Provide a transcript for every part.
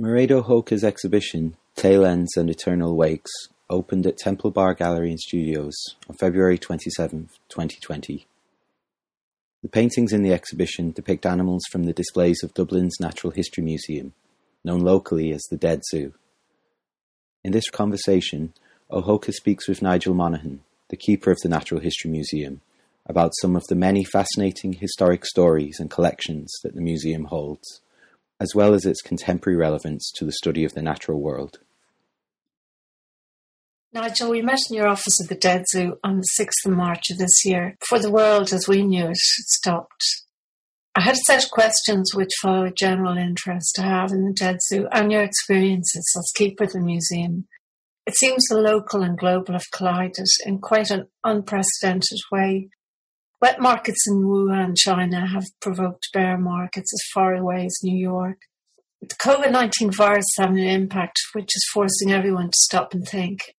Mairead O'hEocha's exhibition "Tail Ends and Eternal Wakes" opened at Temple Bar Gallery and Studios on February 27, 2020. The paintings in the exhibition depict animals from the displays of Dublin's Natural History Museum, known locally as the Dead Zoo. In this conversation, O'hEocha speaks with Nigel Monaghan, the keeper of the Natural History Museum, about some of the many fascinating historic stories and collections that the museum holds as well as its contemporary relevance to the study of the natural world. Nigel, we met in your office at the Dead Zoo on the 6th of March of this year. For the world as we knew it stopped. I had a set of questions which followed general interest to have in the Dead Zoo and your experiences as keeper of the museum. It seems the local and global have collided in quite an unprecedented way. Wet markets in Wuhan, China have provoked bear markets as far away as New York. The COVID 19 virus is having an impact which is forcing everyone to stop and think.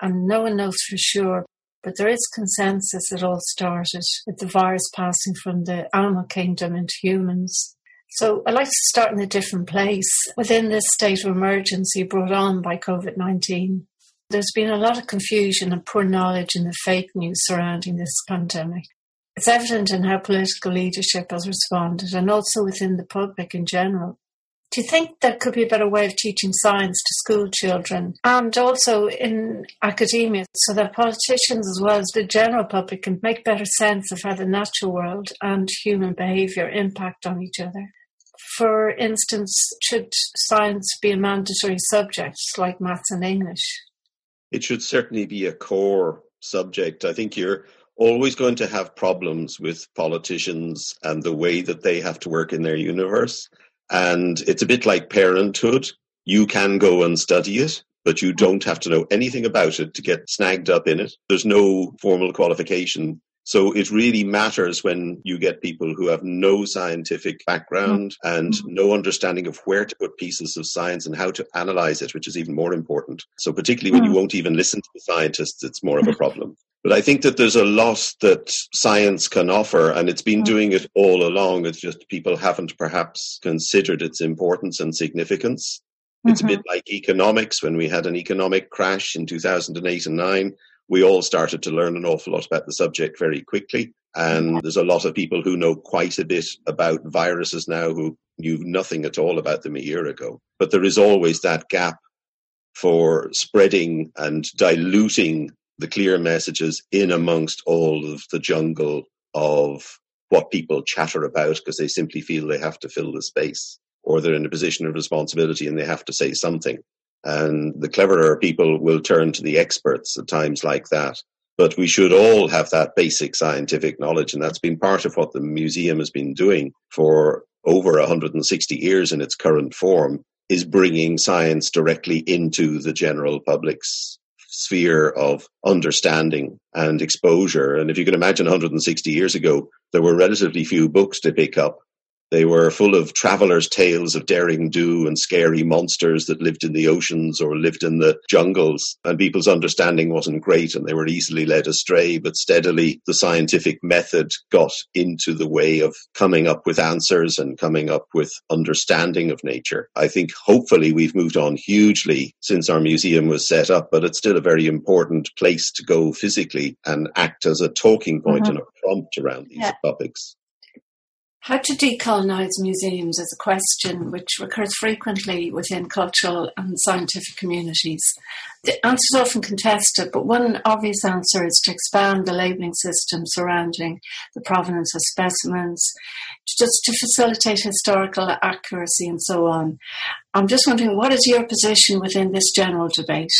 And no one knows for sure, but there is consensus it all started with the virus passing from the animal kingdom into humans. So I'd like to start in a different place within this state of emergency brought on by COVID 19. There's been a lot of confusion and poor knowledge in the fake news surrounding this pandemic. It's evident in how political leadership has responded and also within the public in general. Do you think there could be a better way of teaching science to school children and also in academia so that politicians as well as the general public can make better sense of how the natural world and human behaviour impact on each other? For instance, should science be a mandatory subject like maths and English? It should certainly be a core subject. I think you're always going to have problems with politicians and the way that they have to work in their universe. And it's a bit like parenthood. You can go and study it, but you don't have to know anything about it to get snagged up in it. There's no formal qualification so it really matters when you get people who have no scientific background and mm-hmm. no understanding of where to put pieces of science and how to analyze it, which is even more important. So particularly when you mm-hmm. won't even listen to the scientists, it's more of a problem. But I think that there's a lot that science can offer, and it's been mm-hmm. doing it all along. It's just people haven't perhaps considered its importance and significance. It's mm-hmm. a bit like economics when we had an economic crash in 2008 and 9 we all started to learn an awful lot about the subject very quickly. And there's a lot of people who know quite a bit about viruses now who knew nothing at all about them a year ago. But there is always that gap for spreading and diluting the clear messages in amongst all of the jungle of what people chatter about because they simply feel they have to fill the space or they're in a position of responsibility and they have to say something. And the cleverer people will turn to the experts at times like that. But we should all have that basic scientific knowledge. And that's been part of what the museum has been doing for over 160 years in its current form is bringing science directly into the general public's sphere of understanding and exposure. And if you can imagine 160 years ago, there were relatively few books to pick up they were full of travelers' tales of daring do and scary monsters that lived in the oceans or lived in the jungles. And people's understanding wasn't great and they were easily led astray. But steadily, the scientific method got into the way of coming up with answers and coming up with understanding of nature. I think hopefully we've moved on hugely since our museum was set up, but it's still a very important place to go physically and act as a talking point mm-hmm. and a prompt around these yeah. topics. How to decolonize museums is a question which recurs frequently within cultural and scientific communities. The answer is often contested, but one obvious answer is to expand the labeling system surrounding the provenance of specimens, just to facilitate historical accuracy and so on. I'm just wondering, what is your position within this general debate?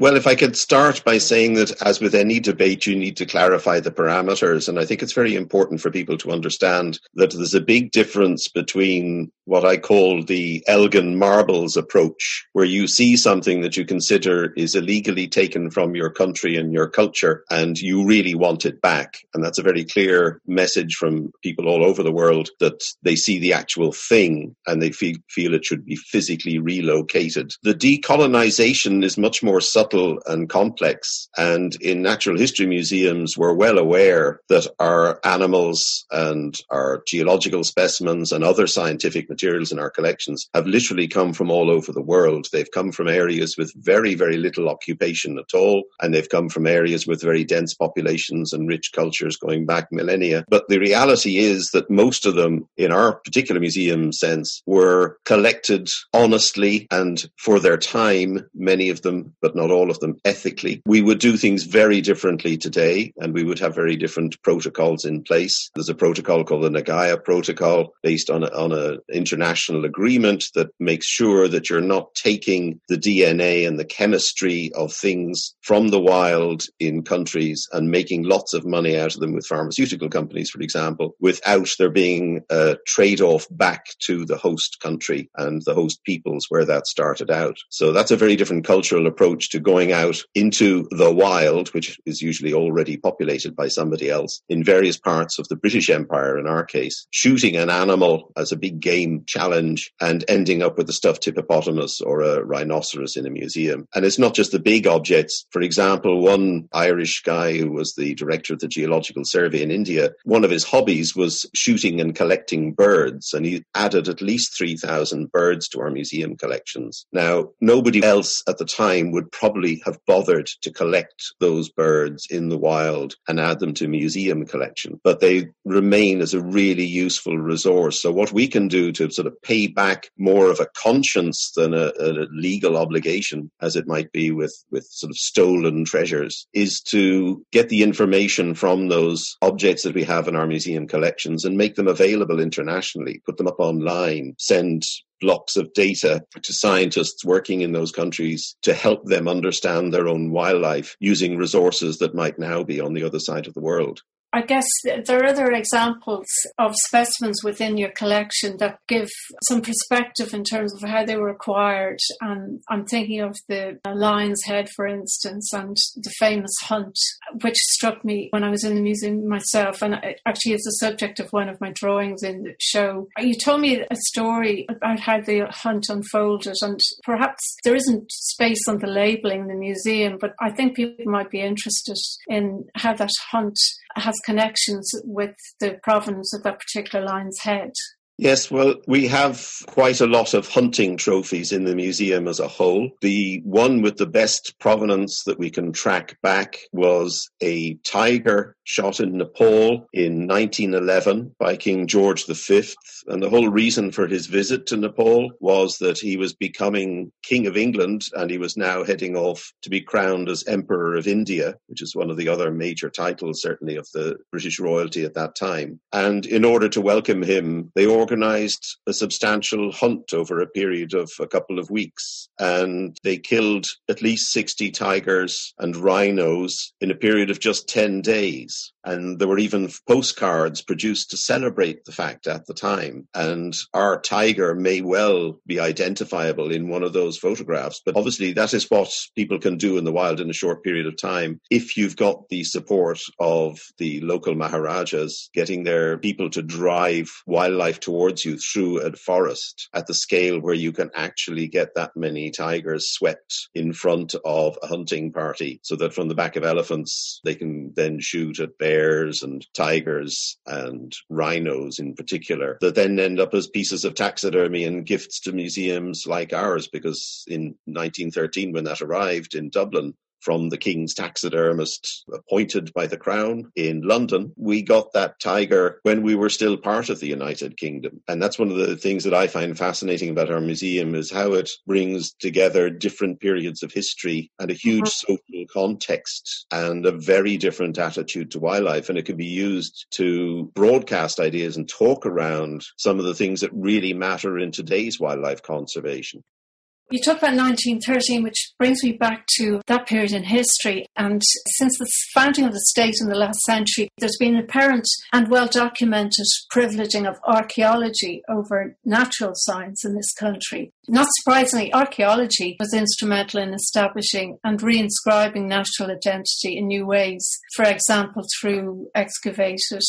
Well, if I could start by saying that, as with any debate, you need to clarify the parameters. And I think it's very important for people to understand that there's a big difference between what I call the Elgin marbles approach, where you see something that you consider is illegally taken from your country and your culture, and you really want it back. And that's a very clear message from people all over the world that they see the actual thing and they feel, feel it should be physically relocated. The decolonization is much more subtle and complex. And in natural history museums, we're well aware that our animals and our geological specimens and other scientific materials in our collections have literally come from all over the world. They've come from areas with very, very little occupation at all, and they've come from areas with very dense populations and rich cultures going back millennia. But the reality is that most of them, in our particular museum sense, were collected honestly and for their time, many of them, but not all of them, ethically. We would do things very differently today, and we would have very different protocols in place. There's a protocol called the Nagoya Protocol based on on an international agreement that makes sure that you're not taking the DNA and the chemistry of things from the wild in countries and making lots of money out of them with pharmaceutical companies, for example, without there being a trade off back to the host country and the host peoples where that started out. So that's a very different cultural approach to going out into the wild, which is usually already populated by somebody else in various parts of the British Empire, in our case, shooting an animal as a big game challenge and ending up with a stuffed hippopotamus or a rhinoceros in a museum. And it's not just the big objects. For example, one Irish guy who was the director of the Geological Survey in India, one of his hobbies was shooting and collecting birds, and he added at least 3,000 birds to our museum collections. Now, nobody else at the time would probably have bothered to collect those birds in the wild and add them to museum collection, but they remain as a really useful resource. So what we can do to sort of pay back more of a conscience than a, a legal obligation, as it might be with, with sort of stolen treasures, is to get the information from those objects that we have in our museum collections and make them available internationally, put them up online, send blocks of data to scientists working in those countries to help them understand their own wildlife using resources that might now be on the other side of the world. I guess there are other examples of specimens within your collection that give some perspective in terms of how they were acquired. And I'm thinking of the uh, lion's head, for instance, and the famous hunt, which struck me when I was in the museum myself. And actually is the subject of one of my drawings in the show. You told me a story about how the hunt unfolded, and perhaps there isn't space on the labeling in the museum, but I think people might be interested in how that hunt has connections with the provenance of that particular lion's head. Yes, well, we have quite a lot of hunting trophies in the museum as a whole. The one with the best provenance that we can track back was a tiger shot in Nepal in 1911 by King George V. And the whole reason for his visit to Nepal was that he was becoming King of England and he was now heading off to be crowned as Emperor of India, which is one of the other major titles, certainly, of the British royalty at that time. And in order to welcome him, they organized a substantial hunt over a period of a couple of weeks. And they killed at least 60 tigers and rhinos in a period of just 10 days. And there were even postcards produced to celebrate the fact at the time. And our tiger may well be identifiable in one of those photographs. But obviously, that is what people can do in the wild in a short period of time if you've got the support of the local Maharajas getting their people to drive wildlife towards you through a forest at the scale where you can actually get that many tigers swept in front of a hunting party so that from the back of elephants they can then shoot at bears and tigers and rhinos in particular that then end up as pieces of taxidermy and gifts to museums like ours because in 1913 when that arrived in Dublin from the King's taxidermist appointed by the Crown in London. We got that tiger when we were still part of the United Kingdom. And that's one of the things that I find fascinating about our museum is how it brings together different periods of history and a huge mm-hmm. social context and a very different attitude to wildlife. And it can be used to broadcast ideas and talk around some of the things that really matter in today's wildlife conservation. You talk about 1913, which brings me back to that period in history. And since the founding of the state in the last century, there's been an apparent and well documented privileging of archaeology over natural science in this country. Not surprisingly, archaeology was instrumental in establishing and reinscribing national identity in new ways. For example, through excavated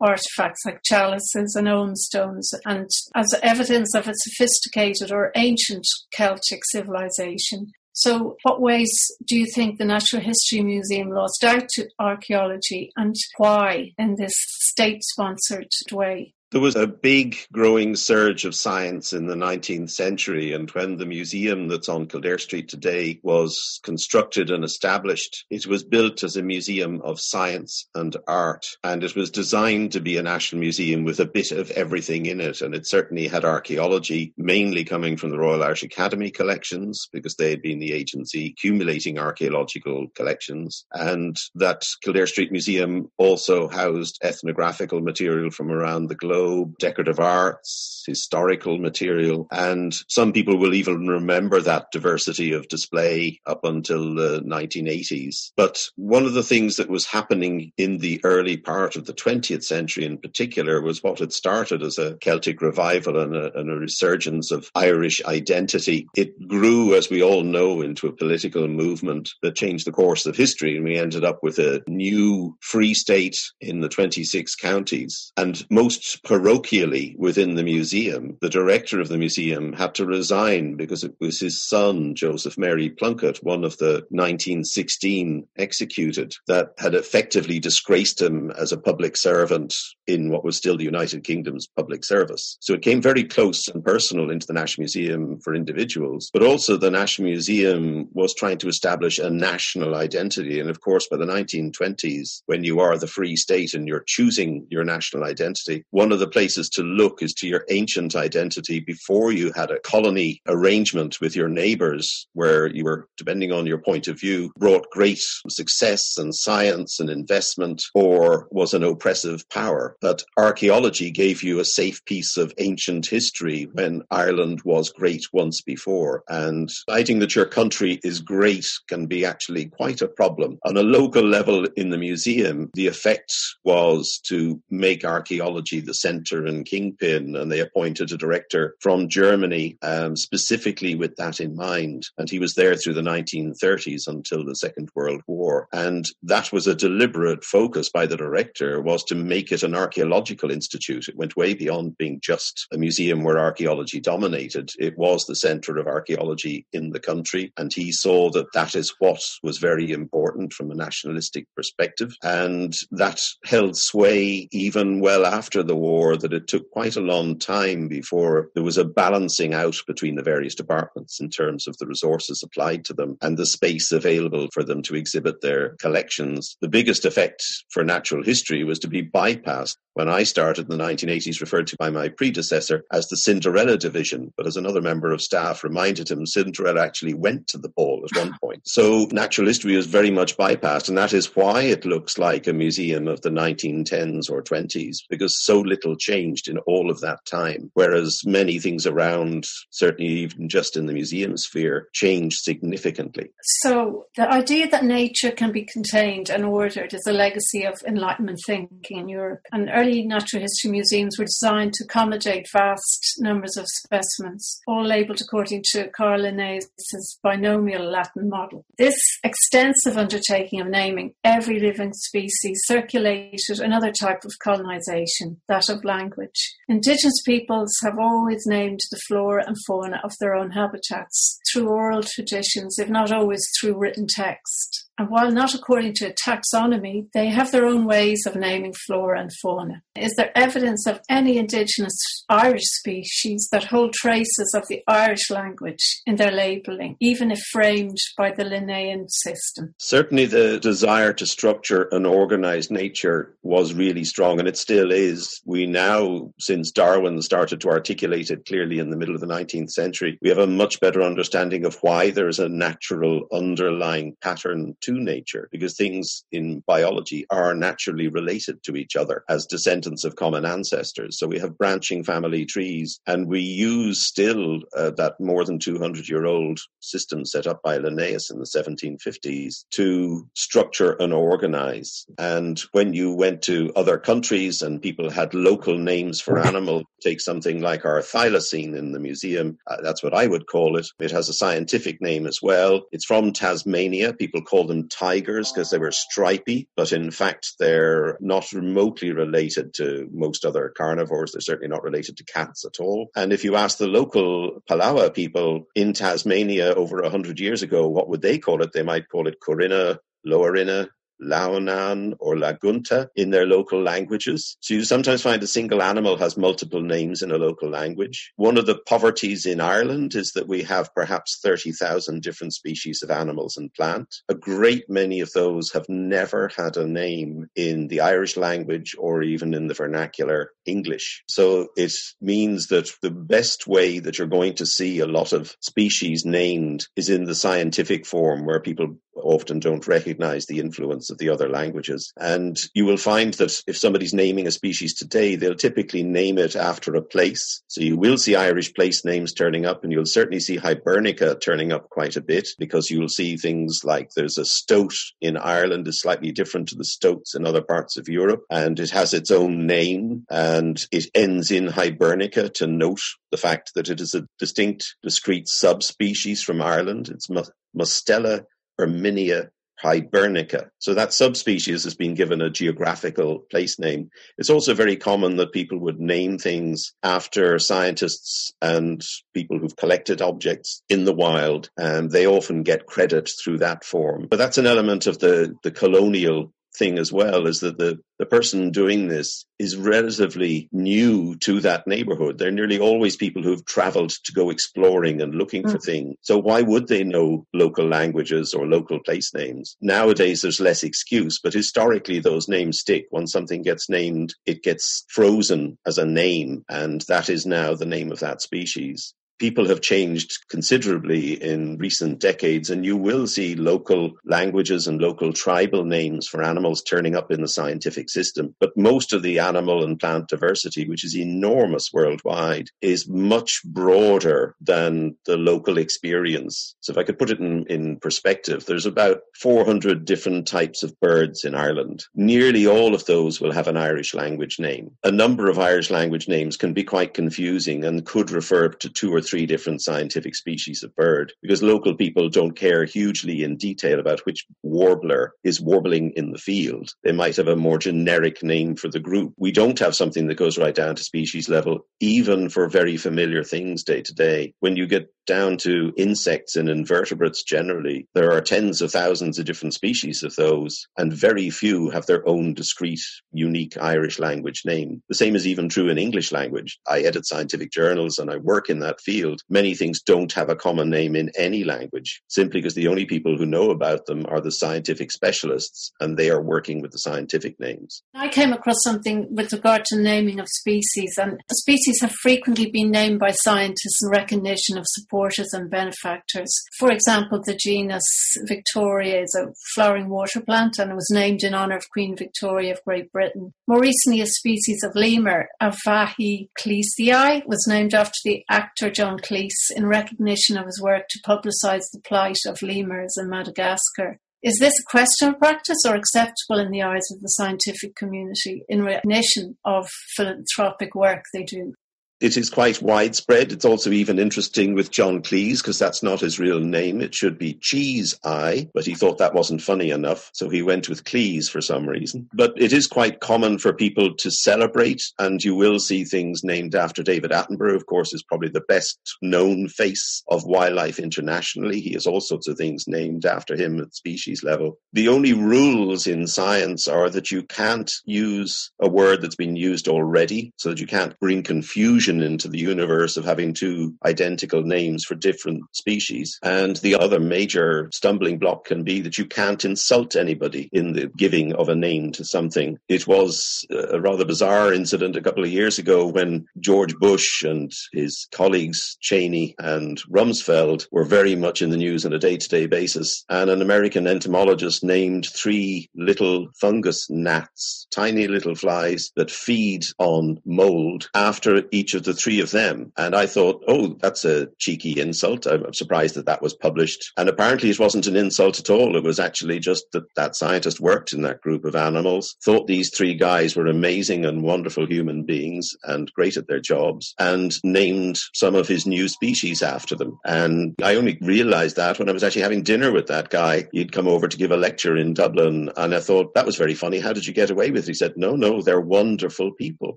artifacts like chalices and ogham stones, and as evidence of a sophisticated or ancient Celtic civilization. So, what ways do you think the Natural History Museum lost out to archaeology and why in this state sponsored way? There was a big growing surge of science in the 19th century, and when the museum that's on Kildare Street today was constructed and established, it was built as a museum of science and art, and it was designed to be a national museum with a bit of everything in it. And it certainly had archaeology, mainly coming from the Royal Irish Academy collections, because they had been the agency accumulating archaeological collections, and that Kildare Street Museum also housed ethnographical material from around the globe decorative arts, historical material, and some people will even remember that diversity of display up until the 1980s. But one of the things that was happening in the early part of the 20th century in particular was what had started as a Celtic revival and a, and a resurgence of Irish identity. It grew, as we all know, into a political movement that changed the course of history, and we ended up with a new free state in the 26 counties. And most parochially within the museum, the director of the museum had to resign because it was his son, Joseph Mary Plunkett, one of the 1916 executed, that had effectively disgraced him as a public servant in what was still the United Kingdom's public service. So it came very close and personal into the National Museum for individuals, but also the National Museum was trying to establish a national identity. And of course, by the 1920s, when you are the free state and you're choosing your national identity, one of the places to look is to your ancient identity before you had a colony arrangement with your neighbors where you were, depending on your point of view, brought great success and science and investment or was an oppressive power. But archaeology gave you a safe piece of ancient history when Ireland was great once before. And citing that your country is great can be actually quite a problem. On a local level in the museum, the effect was to make archaeology the center and kingpin, and they appointed a director from Germany um, specifically with that in mind. And he was there through the 1930s until the Second World War. And that was a deliberate focus by the director was to make it an archaeological institute. It went way beyond being just a museum where archaeology dominated. It was the center of archaeology in the country. And he saw that that is what was very important from a nationalistic perspective. And that held sway even well after the war war that it took quite a long time before there was a balancing out between the various departments in terms of the resources applied to them and the space available for them to exhibit their collections. The biggest effect for natural history was to be bypassed when I started in the 1980s, referred to by my predecessor as the Cinderella division. But as another member of staff reminded him, Cinderella actually went to the ball at one point. So natural history was very much bypassed, and that is why it looks like a museum of the 1910s or 20s, because so little changed in all of that time. Whereas many things around, certainly even just in the museum sphere, changed significantly. So the idea that nature can be contained and ordered is a legacy of Enlightenment thinking in Europe. And early natural history museums were designed to accommodate vast numbers of specimens, all labelled according to Carl Linnaeus' binomial Latin model. This extensive undertaking of naming every living species circulated another type of colonisation, that of language. Indigenous peoples have always named the flora and fauna of their own habitats through oral traditions, if not always through written text. And while not according to a taxonomy, they have their own ways of naming flora and fauna. Is there evidence of any indigenous Irish species that hold traces of the Irish language in their labelling, even if framed by the Linnaean system? Certainly, the desire to structure and organise nature was really strong, and it still is. We now, since Darwin started to articulate it clearly in the middle of the 19th century, we have a much better understanding of why there is a natural underlying pattern to to nature because things in biology are naturally related to each other as descendants of common ancestors. So we have branching family trees and we use still uh, that more than 200 year old system set up by Linnaeus in the 1750s to structure and organize. And when you went to other countries and people had local names for animals, take something like our thylacine in the museum, uh, that's what I would call it. It has a scientific name as well. It's from Tasmania. People call them tigers because they were stripy, but in fact, they're not remotely related to most other carnivores. They're certainly not related to cats at all. And if you ask the local Palawa people in Tasmania over a hundred years ago, what would they call it? They might call it Corinna, Lowerina, Laonan or Lagunta in their local languages. So you sometimes find a single animal has multiple names in a local language. One of the poverties in Ireland is that we have perhaps 30,000 different species of animals and plant. A great many of those have never had a name in the Irish language or even in the vernacular English. So it means that the best way that you're going to see a lot of species named is in the scientific form where people often don't recognize the influence of the other languages. And you will find that if somebody's naming a species today, they'll typically name it after a place. So you will see Irish place names turning up, and you'll certainly see Hibernica turning up quite a bit because you'll see things like there's a stoat in Ireland is slightly different to the stoats in other parts of Europe, and it has its own name, uh, and it ends in Hibernica to note the fact that it is a distinct, discrete subspecies from Ireland. It's Mustela erminea hibernica. So that subspecies has been given a geographical place name. It's also very common that people would name things after scientists and people who've collected objects in the wild, and they often get credit through that form. But that's an element of the, the colonial thing as well is that the, the person doing this is relatively new to that neighborhood. They're nearly always people who've traveled to go exploring and looking mm. for things. So why would they know local languages or local place names? Nowadays, there's less excuse, but historically, those names stick. Once something gets named, it gets frozen as a name, and that is now the name of that species people have changed considerably in recent decades, and you will see local languages and local tribal names for animals turning up in the scientific system. But most of the animal and plant diversity, which is enormous worldwide, is much broader than the local experience. So, if I could put it in, in perspective, there's about 400 different types of birds in Ireland. Nearly all of those will have an Irish language name. A number of Irish language names can be quite confusing and could refer to two or three different scientific species of bird because local people don't care hugely in detail about which warbler is warbling in the field. They might have a more generic name for the group. We don't have something that goes right down to species level, even for very familiar things day to day. When you get down to insects and invertebrates generally, there are tens of thousands of different species of those, and very few have their own discrete, unique Irish language name. The same is even true in English language. I edit scientific journals and I work in that field many things don't have a common name in any language simply because the only people who know about them are the scientific specialists and they are working with the scientific names. I came across something with regard to naming of species, and species have frequently been named by scientists in recognition of supporters and benefactors. For example, the genus Victoria is a flowering water plant and was named in honour of Queen Victoria of Great Britain. More recently, a species of lemur, Avahi cleesii, was named after the actor John Cleese in recognition of his work to publicise the plight of lemurs in Madagascar. Is this a question of practice or acceptable in the eyes of the scientific community in recognition of philanthropic work they do? It is quite widespread. It's also even interesting with John Cleese because that's not his real name. It should be Cheese Eye, but he thought that wasn't funny enough, so he went with Cleese for some reason. But it is quite common for people to celebrate, and you will see things named after David Attenborough. Of course, is probably the best known face of wildlife internationally. He has all sorts of things named after him at species level. The only rules in science are that you can't use a word that's been used already, so that you can't bring confusion into the universe of having two identical names for different species. And the other major stumbling block can be that you can't insult anybody in the giving of a name to something. It was a rather bizarre incident a couple of years ago when George Bush and his colleagues Cheney and Rumsfeld were very much in the news on a day to day basis. And an American entomologist named three little fungus gnats, tiny little flies that feed on mold after each of of the three of them. And I thought, oh, that's a cheeky insult. I'm surprised that that was published. And apparently it wasn't an insult at all. It was actually just that that scientist worked in that group of animals, thought these three guys were amazing and wonderful human beings and great at their jobs, and named some of his new species after them. And I only realized that when I was actually having dinner with that guy. He'd come over to give a lecture in Dublin. And I thought, that was very funny. How did you get away with it? He said, no, no, they're wonderful people.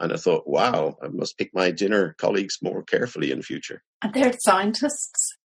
And I thought, wow, I must pick my dinner colleagues more carefully in future. And they're scientists?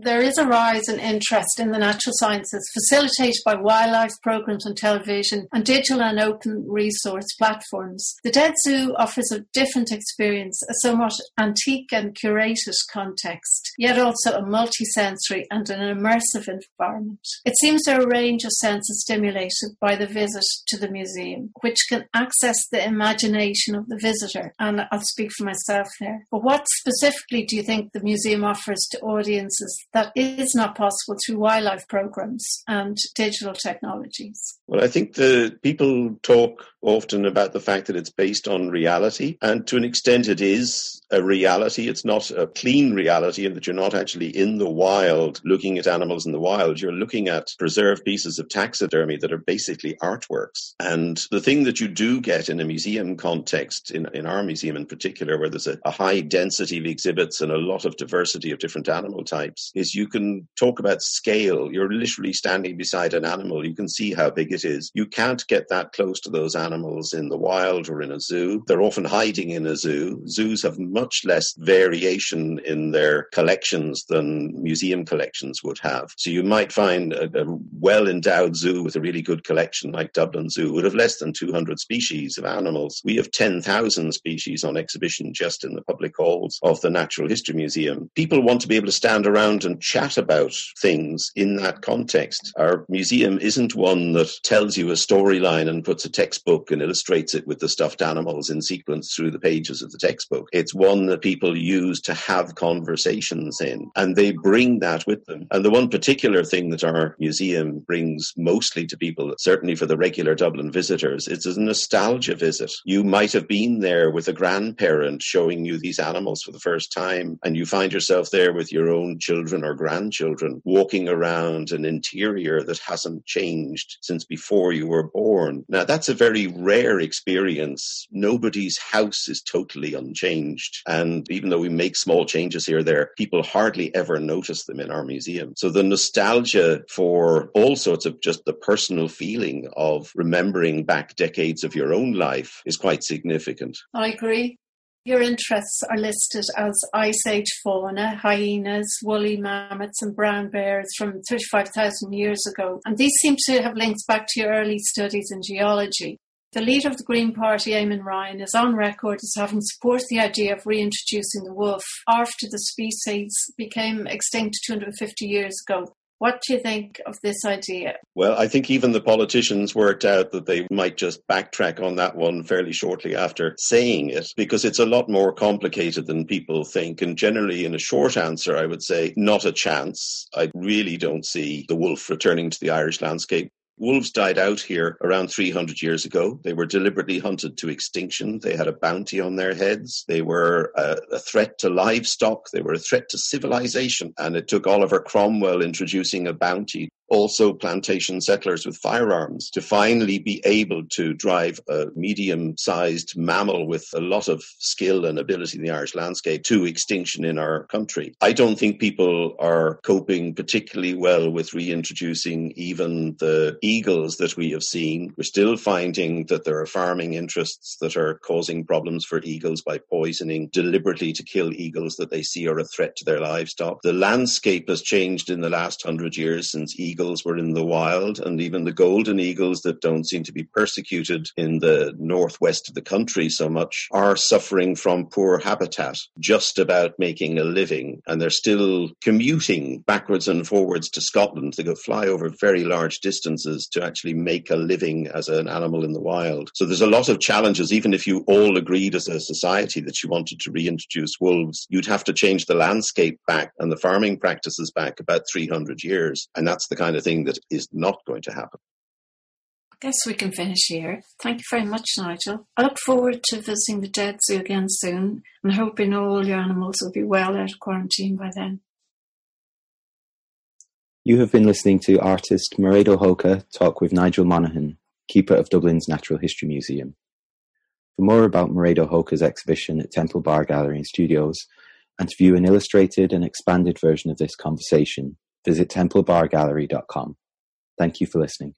There is a rise in interest in the natural sciences facilitated by wildlife programs on television and digital and open resource platforms. The Dead Zoo offers a different experience, a somewhat antique and curated context, yet also a multisensory and an immersive environment. It seems there are a range of senses stimulated by the visit to the museum, which can access the imagination of the visitor. And I'll speak for myself here. But what specifically do you think the museum offers to audiences that is not possible through wildlife programs and digital technologies? Well, I think the people talk often about the fact that it's based on reality, and to an extent it is a reality. It's not a clean reality in that you're not actually in the wild looking at animals in the wild. You're looking at preserved pieces of taxidermy that are basically artworks. And the thing that you do get in a museum context, in, in our museum in particular, where there's a, a high density of exhibits and a lot of diversity of different animal types, is you can talk about scale. You're literally standing beside an animal. You can see how big it is. You can't get that close to those animals in the wild or in a zoo. They're often hiding in a zoo. Zoos have much much less variation in their collections than museum collections would have. So you might find a, a well endowed zoo with a really good collection like Dublin Zoo would have less than 200 species of animals. We have 10,000 species on exhibition just in the public halls of the Natural History Museum. People want to be able to stand around and chat about things in that context. Our museum isn't one that tells you a storyline and puts a textbook and illustrates it with the stuffed animals in sequence through the pages of the textbook. It's one one that people use to have conversations in, and they bring that with them. And the one particular thing that our museum brings mostly to people, certainly for the regular Dublin visitors, it's a nostalgia visit. You might have been there with a grandparent showing you these animals for the first time, and you find yourself there with your own children or grandchildren walking around an interior that hasn't changed since before you were born. Now, that's a very rare experience. Nobody's house is totally unchanged. And even though we make small changes here there, people hardly ever notice them in our museum. So the nostalgia for all sorts of just the personal feeling of remembering back decades of your own life is quite significant. I agree. Your interests are listed as Ice Age fauna, hyenas, woolly mammoths, and brown bears from 35,000 years ago. And these seem to have links back to your early studies in geology. The leader of the Green Party, Eamon Ryan, is on record as having supported the idea of reintroducing the wolf after the species became extinct 250 years ago. What do you think of this idea? Well, I think even the politicians worked out that they might just backtrack on that one fairly shortly after saying it because it's a lot more complicated than people think. And generally, in a short answer, I would say not a chance. I really don't see the wolf returning to the Irish landscape. Wolves died out here around 300 years ago. They were deliberately hunted to extinction. They had a bounty on their heads. They were a, a, threat to livestock. They were a threat to civilization. And it took Oliver Cromwell introducing a bounty also plantation settlers with firearms to finally be able to drive a medium sized mammal with a lot of skill and ability in the Irish landscape to extinction in our country. I don't think people are coping particularly well with reintroducing even the eagles that we have seen. We're still finding that there are farming interests that are causing problems for eagles by poisoning deliberately to kill eagles that they see are a threat to their livestock. The landscape has changed in the last hundred years since eagles eagles were in the wild, and even the golden eagles that don't seem to be persecuted in the northwest of the country so much are suffering from poor habitat, just about making a living. And they're still commuting backwards and forwards to Scotland. They go fly over very large distances to actually make a living as an animal in the wild. So there's a lot of challenges. Even if you all agreed as a society that you wanted to reintroduce wolves, you'd have to change the landscape back and the farming practices back about 300 years. And that's the kind of thing that is not going to happen. I guess we can finish here. Thank you very much, Nigel. I look forward to visiting the Dead Zoo again soon and hoping all your animals will be well out of quarantine by then. You have been listening to artist Mairead Ó talk with Nigel Monaghan, keeper of Dublin's Natural History Museum. For more about Mairead Ó exhibition at Temple Bar Gallery and Studios, and to view an illustrated and expanded version of this conversation, visit templebargallery.com. Thank you for listening.